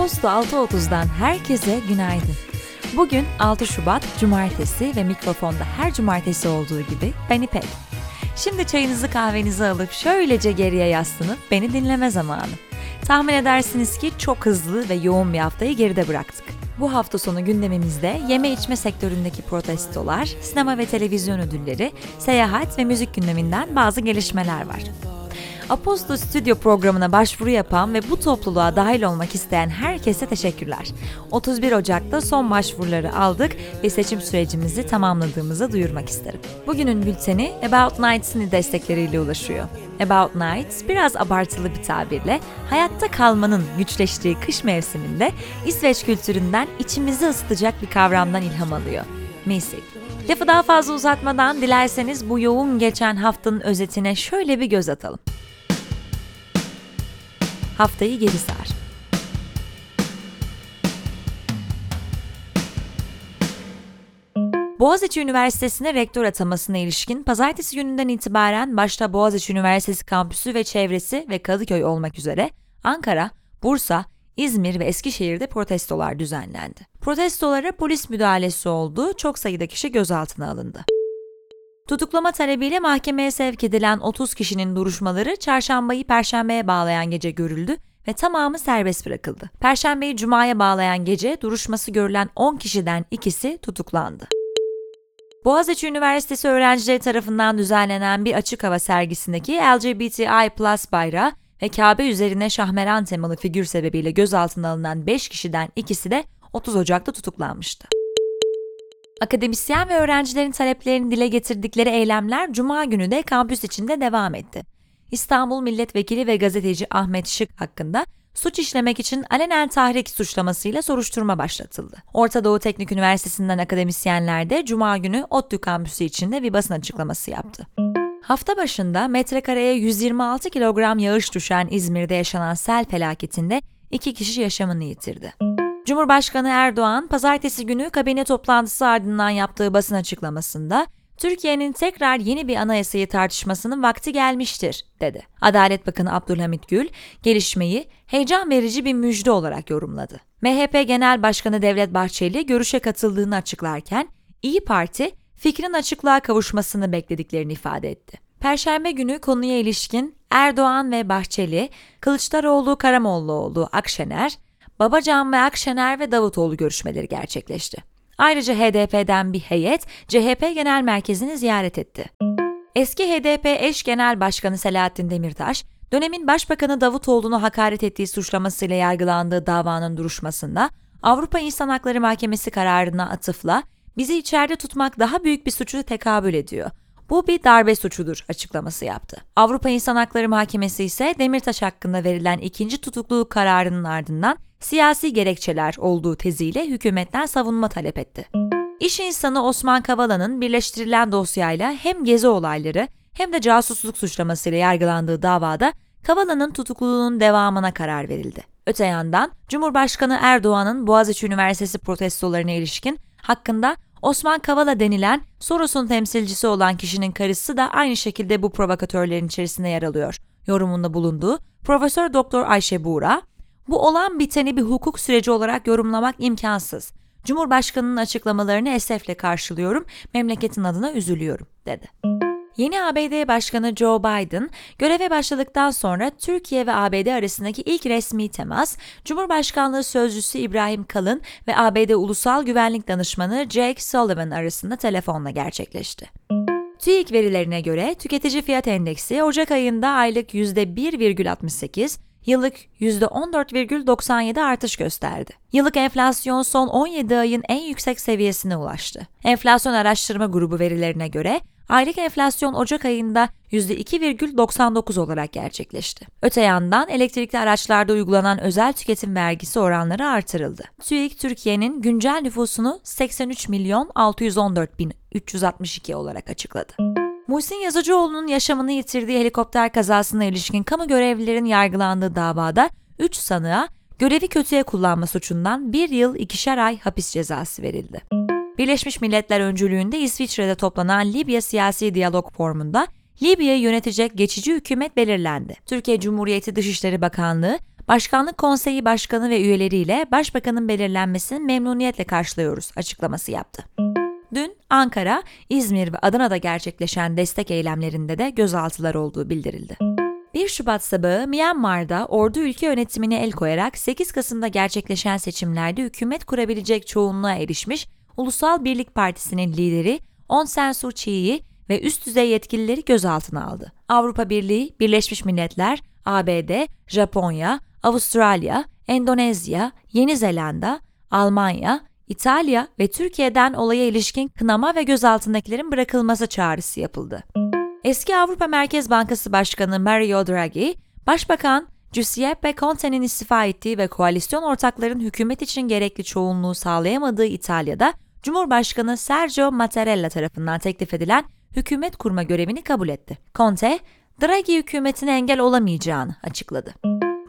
Aposto 6.30'dan herkese günaydın. Bugün 6 Şubat Cumartesi ve mikrofonda her cumartesi olduğu gibi ben İpek. Şimdi çayınızı kahvenizi alıp şöylece geriye yaslanıp beni dinleme zamanı. Tahmin edersiniz ki çok hızlı ve yoğun bir haftayı geride bıraktık. Bu hafta sonu gündemimizde yeme içme sektöründeki protestolar, sinema ve televizyon ödülleri, seyahat ve müzik gündeminden bazı gelişmeler var. Aposto Stüdyo programına başvuru yapan ve bu topluluğa dahil olmak isteyen herkese teşekkürler. 31 Ocak'ta son başvuruları aldık ve seçim sürecimizi tamamladığımızı duyurmak isterim. Bugünün bülteni About Nights'ın destekleriyle ulaşıyor. About Nights biraz abartılı bir tabirle hayatta kalmanın güçleştiği kış mevsiminde İsveç kültüründen içimizi ısıtacak bir kavramdan ilham alıyor. Misik. Lafı daha fazla uzatmadan dilerseniz bu yoğun geçen haftanın özetine şöyle bir göz atalım. Haftayı geri sar. Boğaziçi Üniversitesi'ne rektör atamasına ilişkin pazartesi gününden itibaren başta Boğaziçi Üniversitesi kampüsü ve çevresi ve Kadıköy olmak üzere Ankara, Bursa, İzmir ve Eskişehir'de protestolar düzenlendi. Protestolara polis müdahalesi oldu, çok sayıda kişi gözaltına alındı. Tutuklama talebiyle mahkemeye sevk edilen 30 kişinin duruşmaları çarşambayı perşembeye bağlayan gece görüldü ve tamamı serbest bırakıldı. Perşembeyi cumaya bağlayan gece duruşması görülen 10 kişiden ikisi tutuklandı. Boğaziçi Üniversitesi öğrencileri tarafından düzenlenen bir açık hava sergisindeki LGBTI plus bayrağı ve Kabe üzerine şahmeran temalı figür sebebiyle gözaltına alınan 5 kişiden ikisi de 30 Ocak'ta tutuklanmıştı. Akademisyen ve öğrencilerin taleplerini dile getirdikleri eylemler Cuma günü de kampüs içinde devam etti. İstanbul Milletvekili ve gazeteci Ahmet Şık hakkında suç işlemek için alenen tahrik suçlamasıyla soruşturma başlatıldı. Orta Doğu Teknik Üniversitesi'nden akademisyenler de Cuma günü ODTÜ kampüsü içinde bir basın açıklaması yaptı. Hafta başında metrekareye 126 kilogram yağış düşen İzmir'de yaşanan sel felaketinde iki kişi yaşamını yitirdi. Cumhurbaşkanı Erdoğan, pazartesi günü kabine toplantısı ardından yaptığı basın açıklamasında, Türkiye'nin tekrar yeni bir anayasayı tartışmasının vakti gelmiştir, dedi. Adalet Bakanı Abdülhamit Gül, gelişmeyi heyecan verici bir müjde olarak yorumladı. MHP Genel Başkanı Devlet Bahçeli görüşe katıldığını açıklarken, İyi Parti, fikrin açıklığa kavuşmasını beklediklerini ifade etti. Perşembe günü konuya ilişkin Erdoğan ve Bahçeli, Kılıçdaroğlu, Karamollaoğlu, Akşener, Babacan ve Akşener ve Davutoğlu görüşmeleri gerçekleşti. Ayrıca HDP'den bir heyet CHP Genel Merkezi'ni ziyaret etti. Eski HDP eş genel başkanı Selahattin Demirtaş, dönemin başbakanı Davutoğlu'nu hakaret ettiği suçlamasıyla yargılandığı davanın duruşmasında Avrupa İnsan Hakları Mahkemesi kararına atıfla bizi içeride tutmak daha büyük bir suçu tekabül ediyor. Bu bir darbe suçudur açıklaması yaptı. Avrupa İnsan Hakları Mahkemesi ise Demirtaş hakkında verilen ikinci tutukluluk kararının ardından siyasi gerekçeler olduğu teziyle hükümetten savunma talep etti. İş insanı Osman Kavala'nın birleştirilen dosyayla hem gezi olayları hem de casusluk suçlamasıyla yargılandığı davada Kavala'nın tutukluluğunun devamına karar verildi. Öte yandan Cumhurbaşkanı Erdoğan'ın Boğaziçi Üniversitesi protestolarına ilişkin hakkında Osman Kavala denilen Soros'un temsilcisi olan kişinin karısı da aynı şekilde bu provokatörlerin içerisinde yer alıyor. Yorumunda bulunduğu Profesör Doktor Ayşe Buğra, bu olan biteni bir hukuk süreci olarak yorumlamak imkansız. Cumhurbaşkanının açıklamalarını esefle karşılıyorum, memleketin adına üzülüyorum, dedi. Yeni ABD Başkanı Joe Biden, göreve başladıktan sonra Türkiye ve ABD arasındaki ilk resmi temas, Cumhurbaşkanlığı Sözcüsü İbrahim Kalın ve ABD Ulusal Güvenlik Danışmanı Jake Sullivan arasında telefonla gerçekleşti. TÜİK verilerine göre tüketici fiyat endeksi Ocak ayında aylık %1,68, yıllık %14,97 artış gösterdi. Yıllık enflasyon son 17 ayın en yüksek seviyesine ulaştı. Enflasyon Araştırma Grubu verilerine göre aylık enflasyon Ocak ayında %2,99 olarak gerçekleşti. Öte yandan elektrikli araçlarda uygulanan özel tüketim vergisi oranları artırıldı. TÜİK Türkiye'nin güncel nüfusunu 83 milyon 614 bin 362 olarak açıkladı. Muhsin Yazıcıoğlu'nun yaşamını yitirdiği helikopter kazasına ilişkin kamu görevlilerin yargılandığı davada 3 sanığa görevi kötüye kullanma suçundan 1 yıl 2'şer ay hapis cezası verildi. Birleşmiş Milletler öncülüğünde İsviçre'de toplanan Libya Siyasi Diyalog Formu'nda Libya'yı yönetecek geçici hükümet belirlendi. Türkiye Cumhuriyeti Dışişleri Bakanlığı, Başkanlık Konseyi Başkanı ve üyeleriyle Başbakanın belirlenmesini memnuniyetle karşılıyoruz açıklaması yaptı. Dün Ankara, İzmir ve Adana'da gerçekleşen destek eylemlerinde de gözaltılar olduğu bildirildi. 1 Şubat sabahı Myanmar'da ordu ülke yönetimine el koyarak 8 Kasım'da gerçekleşen seçimlerde hükümet kurabilecek çoğunluğa erişmiş Ulusal Birlik Partisi'nin lideri Aung San Suu Kyi'yi ve üst düzey yetkilileri gözaltına aldı. Avrupa Birliği, Birleşmiş Milletler, ABD, Japonya, Avustralya, Endonezya, Yeni Zelanda, Almanya, İtalya ve Türkiye'den olaya ilişkin kınama ve gözaltındakilerin bırakılması çağrısı yapıldı. Eski Avrupa Merkez Bankası Başkanı Mario Draghi, Başbakan Giuseppe Conte'nin istifa ettiği ve koalisyon ortakların hükümet için gerekli çoğunluğu sağlayamadığı İtalya'da Cumhurbaşkanı Sergio Mattarella tarafından teklif edilen hükümet kurma görevini kabul etti. Conte, Draghi hükümetine engel olamayacağını açıkladı.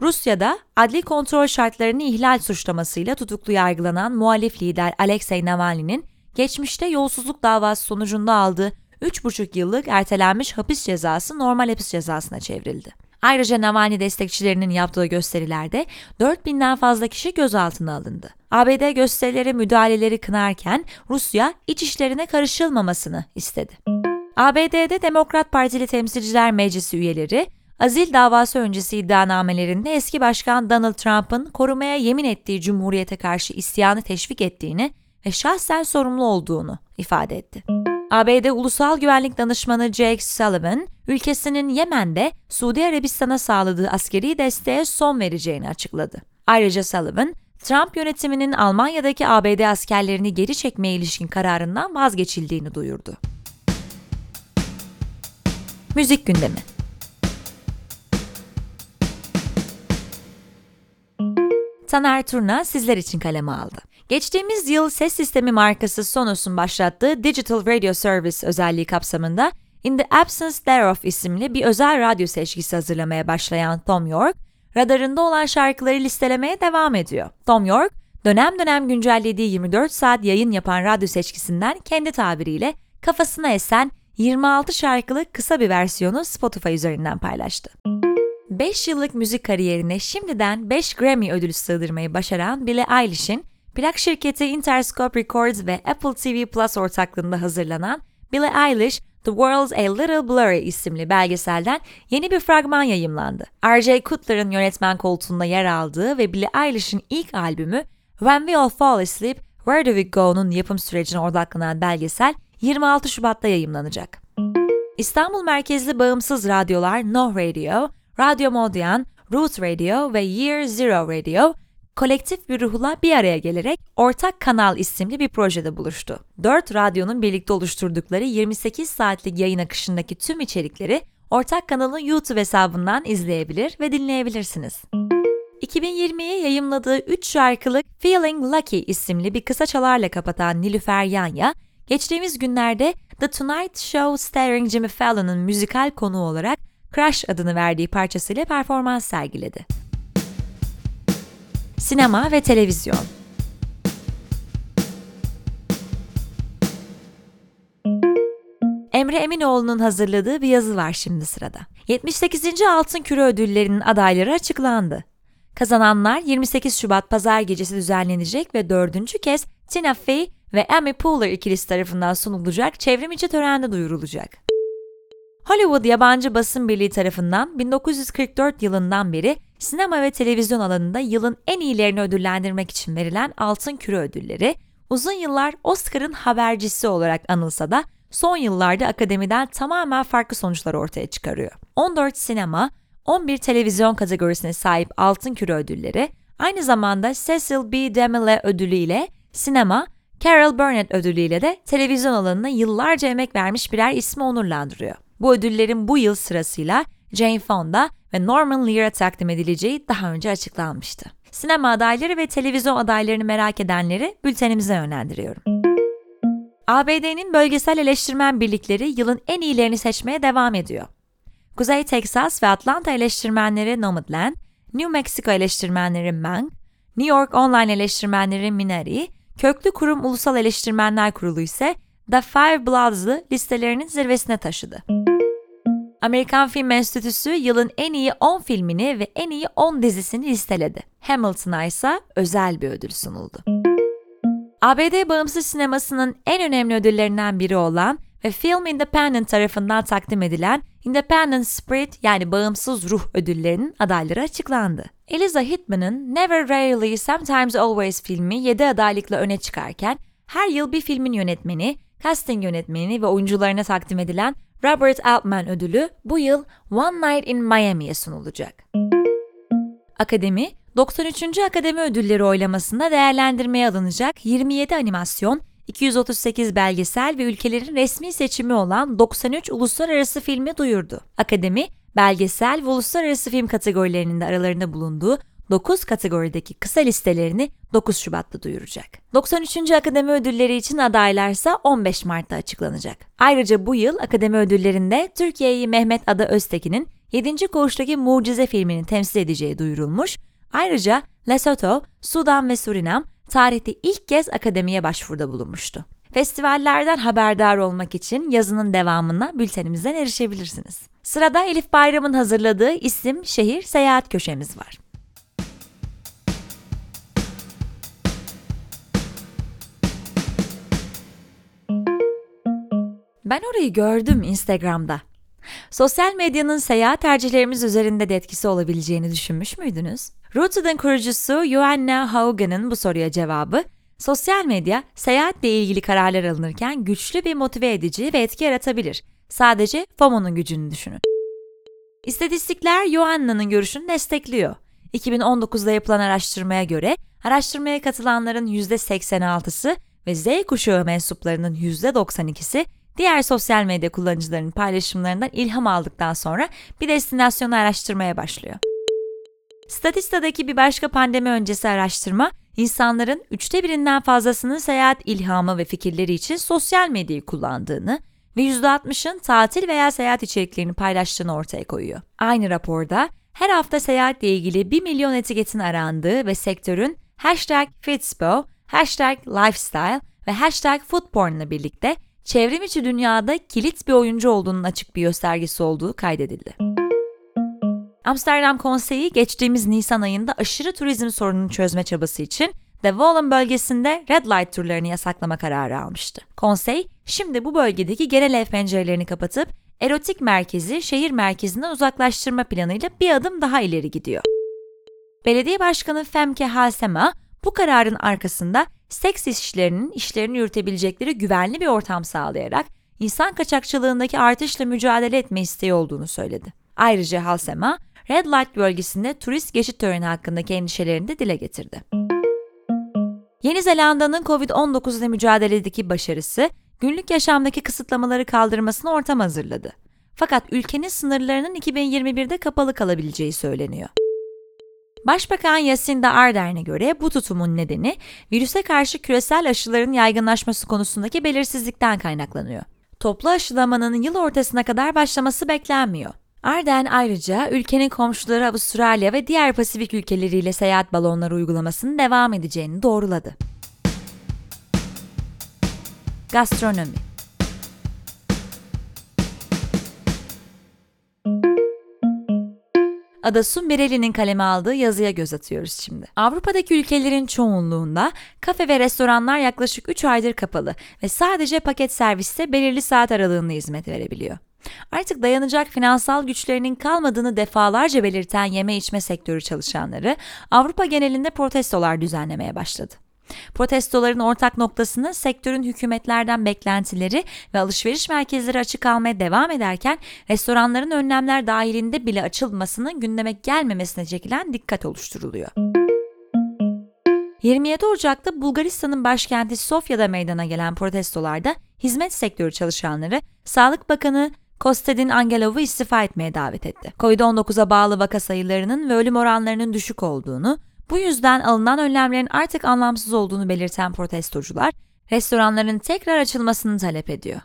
Rusya'da adli kontrol şartlarını ihlal suçlamasıyla tutuklu yargılanan muhalif lider Alexei Navalny'nin geçmişte yolsuzluk davası sonucunda aldığı 3,5 yıllık ertelenmiş hapis cezası normal hapis cezasına çevrildi. Ayrıca Navalny destekçilerinin yaptığı gösterilerde 4000'den fazla kişi gözaltına alındı. ABD gösterilere müdahaleleri kınarken Rusya iç işlerine karışılmamasını istedi. ABD'de Demokrat Partili Temsilciler Meclisi üyeleri, azil davası öncesi iddianamelerinde eski başkan Donald Trump'ın korumaya yemin ettiği cumhuriyete karşı isyanı teşvik ettiğini ve şahsen sorumlu olduğunu ifade etti. ABD Ulusal Güvenlik Danışmanı Jake Sullivan, ülkesinin Yemen'de Suudi Arabistan'a sağladığı askeri desteğe son vereceğini açıkladı. Ayrıca Sullivan, Trump yönetiminin Almanya'daki ABD askerlerini geri çekmeye ilişkin kararından vazgeçildiğini duyurdu. Müzik gündemi Taner Turna sizler için kaleme aldı. Geçtiğimiz yıl ses sistemi markası Sonos'un başlattığı Digital Radio Service özelliği kapsamında In the Absence Thereof isimli bir özel radyo seçkisi hazırlamaya başlayan Tom York, radarında olan şarkıları listelemeye devam ediyor. Tom York, dönem dönem güncellediği 24 saat yayın yapan radyo seçkisinden kendi tabiriyle kafasına esen 26 şarkılı kısa bir versiyonu Spotify üzerinden paylaştı. 5 yıllık müzik kariyerine şimdiden 5 Grammy ödülü sığdırmayı başaran Billie Eilish'in plak şirketi Interscope Records ve Apple TV Plus ortaklığında hazırlanan Billie Eilish The World's a Little Blurry isimli belgeselden yeni bir fragman yayımlandı. R.J. Cutler'ın yönetmen koltuğunda yer aldığı ve Billie Eilish'in ilk albümü When We All Fall Asleep, Where Do We Go'nun yapım sürecine odaklanan belgesel 26 Şubat'ta yayımlanacak. İstanbul merkezli bağımsız radyolar No Radio, Radyo Modyan, Root Radio ve Year Zero Radio, kolektif bir ruhla bir araya gelerek Ortak Kanal isimli bir projede buluştu. Dört radyonun birlikte oluşturdukları 28 saatlik yayın akışındaki tüm içerikleri Ortak Kanal'ın YouTube hesabından izleyebilir ve dinleyebilirsiniz. 2020'ye yayımladığı 3 şarkılık Feeling Lucky isimli bir kısa çalarla kapatan Nilüfer Yanya, geçtiğimiz günlerde The Tonight Show starring Jimmy Fallon'ın müzikal konuğu olarak Crush adını verdiği parçasıyla performans sergiledi. Sinema ve televizyon Emre Eminoğlu'nun hazırladığı bir yazı var şimdi sırada. 78. Altın Küre Ödülleri'nin adayları açıklandı. Kazananlar 28 Şubat Pazar gecesi düzenlenecek ve dördüncü kez Tina Fey ve Amy Poehler ikilisi tarafından sunulacak çevrim içi törende duyurulacak. Hollywood Yabancı Basın Birliği tarafından 1944 yılından beri sinema ve televizyon alanında yılın en iyilerini ödüllendirmek için verilen Altın Küre Ödülleri, uzun yıllar Oscar'ın habercisi olarak anılsa da son yıllarda akademiden tamamen farklı sonuçlar ortaya çıkarıyor. 14 sinema, 11 televizyon kategorisine sahip Altın Küre Ödülleri, aynı zamanda Cecil B. DeMille ödülü ile sinema, Carol Burnett ödülü ile de televizyon alanına yıllarca emek vermiş birer ismi onurlandırıyor. Bu ödüllerin bu yıl sırasıyla Jane Fonda ve Norman Lear'a takdim edileceği daha önce açıklanmıştı. Sinema adayları ve televizyon adaylarını merak edenleri bültenimize yönlendiriyorum. ABD'nin bölgesel eleştirmen birlikleri yılın en iyilerini seçmeye devam ediyor. Kuzey Teksas ve Atlanta eleştirmenleri Nomadland, New Mexico eleştirmenleri Mang, New York Online eleştirmenleri Minari, köklü kurum Ulusal Eleştirmenler Kurulu ise The Five Bloods'ı listelerinin zirvesine taşıdı. Amerikan Film Enstitüsü yılın en iyi 10 filmini ve en iyi 10 dizisini listeledi. Hamilton'a ise özel bir ödül sunuldu. ABD bağımsız sinemasının en önemli ödüllerinden biri olan ve Film Independent tarafından takdim edilen Independent Spirit yani Bağımsız Ruh ödüllerinin adayları açıklandı. Eliza Hittman'ın Never Rarely Sometimes Always filmi 7 adaylıkla öne çıkarken her yıl bir filmin yönetmeni, casting yönetmeni ve oyuncularına takdim edilen Robert Altman ödülü bu yıl One Night in Miami'ye sunulacak. Akademi, 93. Akademi Ödülleri oylamasında değerlendirmeye alınacak 27 animasyon, 238 belgesel ve ülkelerin resmi seçimi olan 93 uluslararası filmi duyurdu. Akademi, belgesel ve uluslararası film kategorilerinin de aralarında bulunduğu 9 kategorideki kısa listelerini 9 Şubat'ta duyuracak. 93. Akademi Ödülleri için adaylarsa 15 Mart'ta açıklanacak. Ayrıca bu yıl Akademi Ödülleri'nde Türkiye'yi Mehmet Ada Öztekin'in 7. Koğuş'taki Mucize filmini temsil edeceği duyurulmuş. Ayrıca Lesotho, Sudan ve Surinam tarihte ilk kez akademiye başvuruda bulunmuştu. Festivallerden haberdar olmak için yazının devamına bültenimizden erişebilirsiniz. Sırada Elif Bayram'ın hazırladığı isim, şehir, seyahat köşemiz var. Ben orayı gördüm Instagram'da. Sosyal medyanın seyahat tercihlerimiz üzerinde de etkisi olabileceğini düşünmüş müydünüz? Rooted'ın kurucusu Joanna Haugen'ın bu soruya cevabı, sosyal medya seyahatle ilgili kararlar alınırken güçlü bir motive edici ve etki yaratabilir. Sadece FOMO'nun gücünü düşünün. İstatistikler Joanna'nın görüşünü destekliyor. 2019'da yapılan araştırmaya göre araştırmaya katılanların %86'sı ve Z kuşağı mensuplarının %92'si diğer sosyal medya kullanıcılarının paylaşımlarından ilham aldıktan sonra bir destinasyonu araştırmaya başlıyor. Statista'daki bir başka pandemi öncesi araştırma, insanların üçte birinden fazlasının seyahat ilhamı ve fikirleri için sosyal medyayı kullandığını ve %60'ın tatil veya seyahat içeriklerini paylaştığını ortaya koyuyor. Aynı raporda her hafta seyahatle ilgili 1 milyon etiketin arandığı ve sektörün hashtag Fitspo, hashtag Lifestyle ve hashtag Foodporn ile birlikte çevrim içi dünyada kilit bir oyuncu olduğunun açık bir göstergesi olduğu kaydedildi. Amsterdam Konseyi geçtiğimiz Nisan ayında aşırı turizm sorununu çözme çabası için De Wallen bölgesinde red light turlarını yasaklama kararı almıştı. Konsey, şimdi bu bölgedeki genel ev pencerelerini kapatıp erotik merkezi şehir merkezinden uzaklaştırma planıyla bir adım daha ileri gidiyor. Belediye Başkanı Femke Halsema, bu kararın arkasında seks işçilerinin işlerini yürütebilecekleri güvenli bir ortam sağlayarak insan kaçakçılığındaki artışla mücadele etme isteği olduğunu söyledi. Ayrıca Halsema, Red Light bölgesinde turist geçit töreni hakkındaki endişelerini de dile getirdi. Yeni Zelanda'nın Covid-19 ile mücadeledeki başarısı, günlük yaşamdaki kısıtlamaları kaldırmasına ortam hazırladı. Fakat ülkenin sınırlarının 2021'de kapalı kalabileceği söyleniyor. Başbakan Jacinda Ardern'e göre bu tutumun nedeni virüse karşı küresel aşıların yaygınlaşması konusundaki belirsizlikten kaynaklanıyor. Toplu aşılamanın yıl ortasına kadar başlaması beklenmiyor. Arden ayrıca ülkenin komşuları Avustralya ve diğer Pasifik ülkeleriyle seyahat balonları uygulamasının devam edeceğini doğruladı. Gastronomi Ada Sumbereli'nin kaleme aldığı yazıya göz atıyoruz şimdi. Avrupa'daki ülkelerin çoğunluğunda kafe ve restoranlar yaklaşık 3 aydır kapalı ve sadece paket serviste belirli saat aralığında hizmet verebiliyor. Artık dayanacak finansal güçlerinin kalmadığını defalarca belirten yeme içme sektörü çalışanları Avrupa genelinde protestolar düzenlemeye başladı. Protestoların ortak noktasını sektörün hükümetlerden beklentileri ve alışveriş merkezleri açık kalmaya devam ederken restoranların önlemler dahilinde bile açılmasının gündeme gelmemesine çekilen dikkat oluşturuluyor. 27 Ocak'ta Bulgaristan'ın başkenti Sofya'da meydana gelen protestolarda hizmet sektörü çalışanları Sağlık Bakanı Kostadin Angelov'u istifa etmeye davet etti. Covid-19'a bağlı vaka sayılarının ve ölüm oranlarının düşük olduğunu, bu yüzden alınan önlemlerin artık anlamsız olduğunu belirten protestocular, restoranların tekrar açılmasını talep ediyor.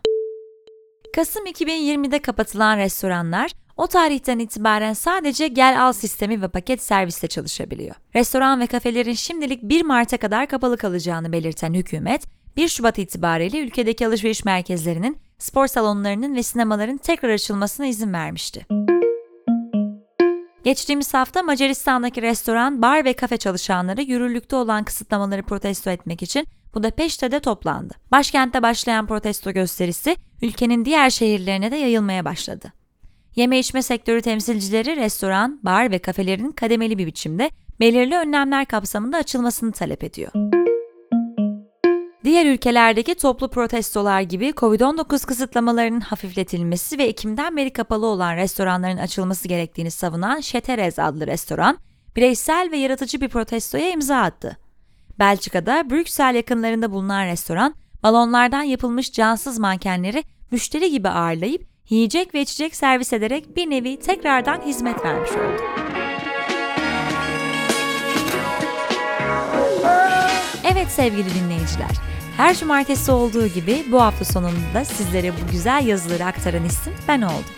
Kasım 2020'de kapatılan restoranlar, o tarihten itibaren sadece gel al sistemi ve paket serviste çalışabiliyor. Restoran ve kafelerin şimdilik 1 Mart'a kadar kapalı kalacağını belirten hükümet, 1 Şubat itibariyle ülkedeki alışveriş merkezlerinin spor salonlarının ve sinemaların tekrar açılmasına izin vermişti. Geçtiğimiz hafta Macaristan'daki restoran, bar ve kafe çalışanları yürürlükte olan kısıtlamaları protesto etmek için Budapeşte'de toplandı. Başkentte başlayan protesto gösterisi ülkenin diğer şehirlerine de yayılmaya başladı. Yeme içme sektörü temsilcileri restoran, bar ve kafelerin kademeli bir biçimde belirli önlemler kapsamında açılmasını talep ediyor. Diğer ülkelerdeki toplu protestolar gibi Covid-19 kısıtlamalarının hafifletilmesi ve Ekim'den beri kapalı olan restoranların açılması gerektiğini savunan Şeterez adlı restoran, bireysel ve yaratıcı bir protestoya imza attı. Belçika'da Brüksel yakınlarında bulunan restoran, balonlardan yapılmış cansız mankenleri müşteri gibi ağırlayıp yiyecek ve içecek servis ederek bir nevi tekrardan hizmet vermiş oldu. Sevgili dinleyiciler, her cumartesi olduğu gibi bu hafta sonunda da sizlere bu güzel yazıları aktaran isim ben oldum.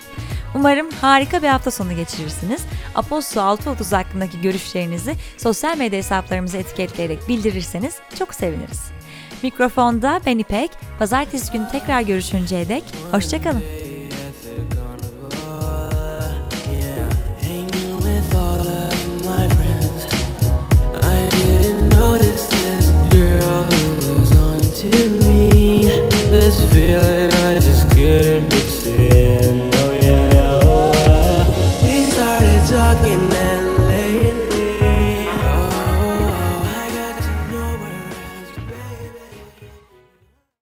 Umarım harika bir hafta sonu geçirirsiniz. Aposto 630 hakkındaki görüşlerinizi sosyal medya hesaplarımızı etiketleyerek bildirirseniz çok seviniriz. Mikrofonda ben İpek, pazartesi günü tekrar görüşünceye dek hoşçakalın.